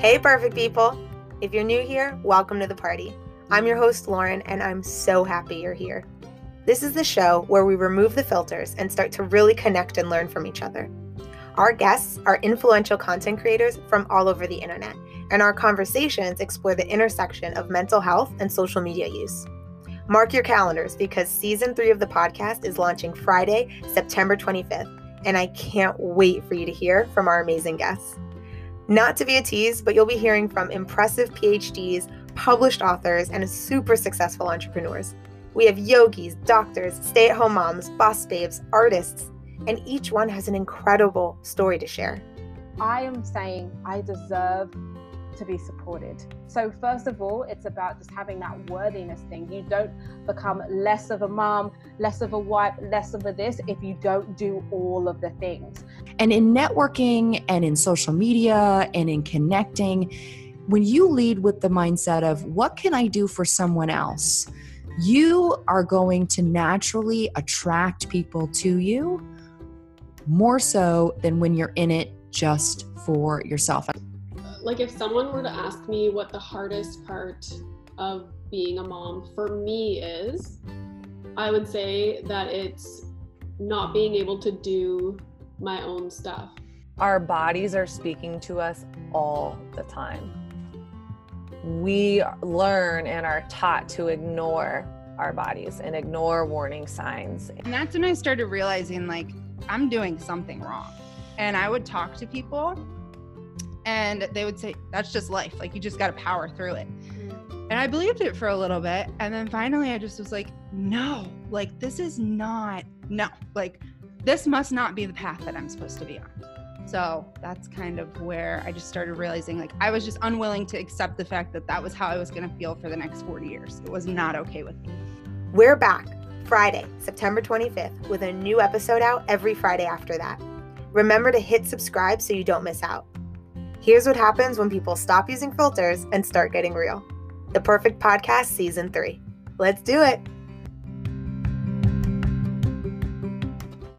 Hey, perfect people. If you're new here, welcome to the party. I'm your host, Lauren, and I'm so happy you're here. This is the show where we remove the filters and start to really connect and learn from each other. Our guests are influential content creators from all over the internet, and our conversations explore the intersection of mental health and social media use. Mark your calendars because season three of the podcast is launching Friday, September 25th, and I can't wait for you to hear from our amazing guests. Not to be a tease, but you'll be hearing from impressive PhDs, published authors, and super successful entrepreneurs. We have yogis, doctors, stay at home moms, boss babes, artists, and each one has an incredible story to share. I am saying I deserve to be supported. So, first of all, it's about just having that worthiness thing. You don't become less of a mom, less of a wife, less of a this if you don't do all of the things. And in networking and in social media and in connecting, when you lead with the mindset of what can I do for someone else, you are going to naturally attract people to you more so than when you're in it just for yourself like if someone were to ask me what the hardest part of being a mom for me is, I would say that it's not being able to do my own stuff. Our bodies are speaking to us all the time. We learn and are taught to ignore our bodies and ignore warning signs. And that's when I started realizing like I'm doing something wrong. And I would talk to people and they would say that's just life. Like you just got to power through it. Mm-hmm. And i believed it for a little bit and then finally i just was like no like this is not no like this must not be the path that i'm supposed to be on. So that's kind of where i just started realizing like i was just unwilling to accept the fact that that was how i was going to feel for the next 40 years. It was not okay with me. We're back friday september 25th with a new episode out every friday after that. Remember to hit subscribe so you don't miss out Here's what happens when people stop using filters and start getting real. The Perfect Podcast Season 3. Let's do it.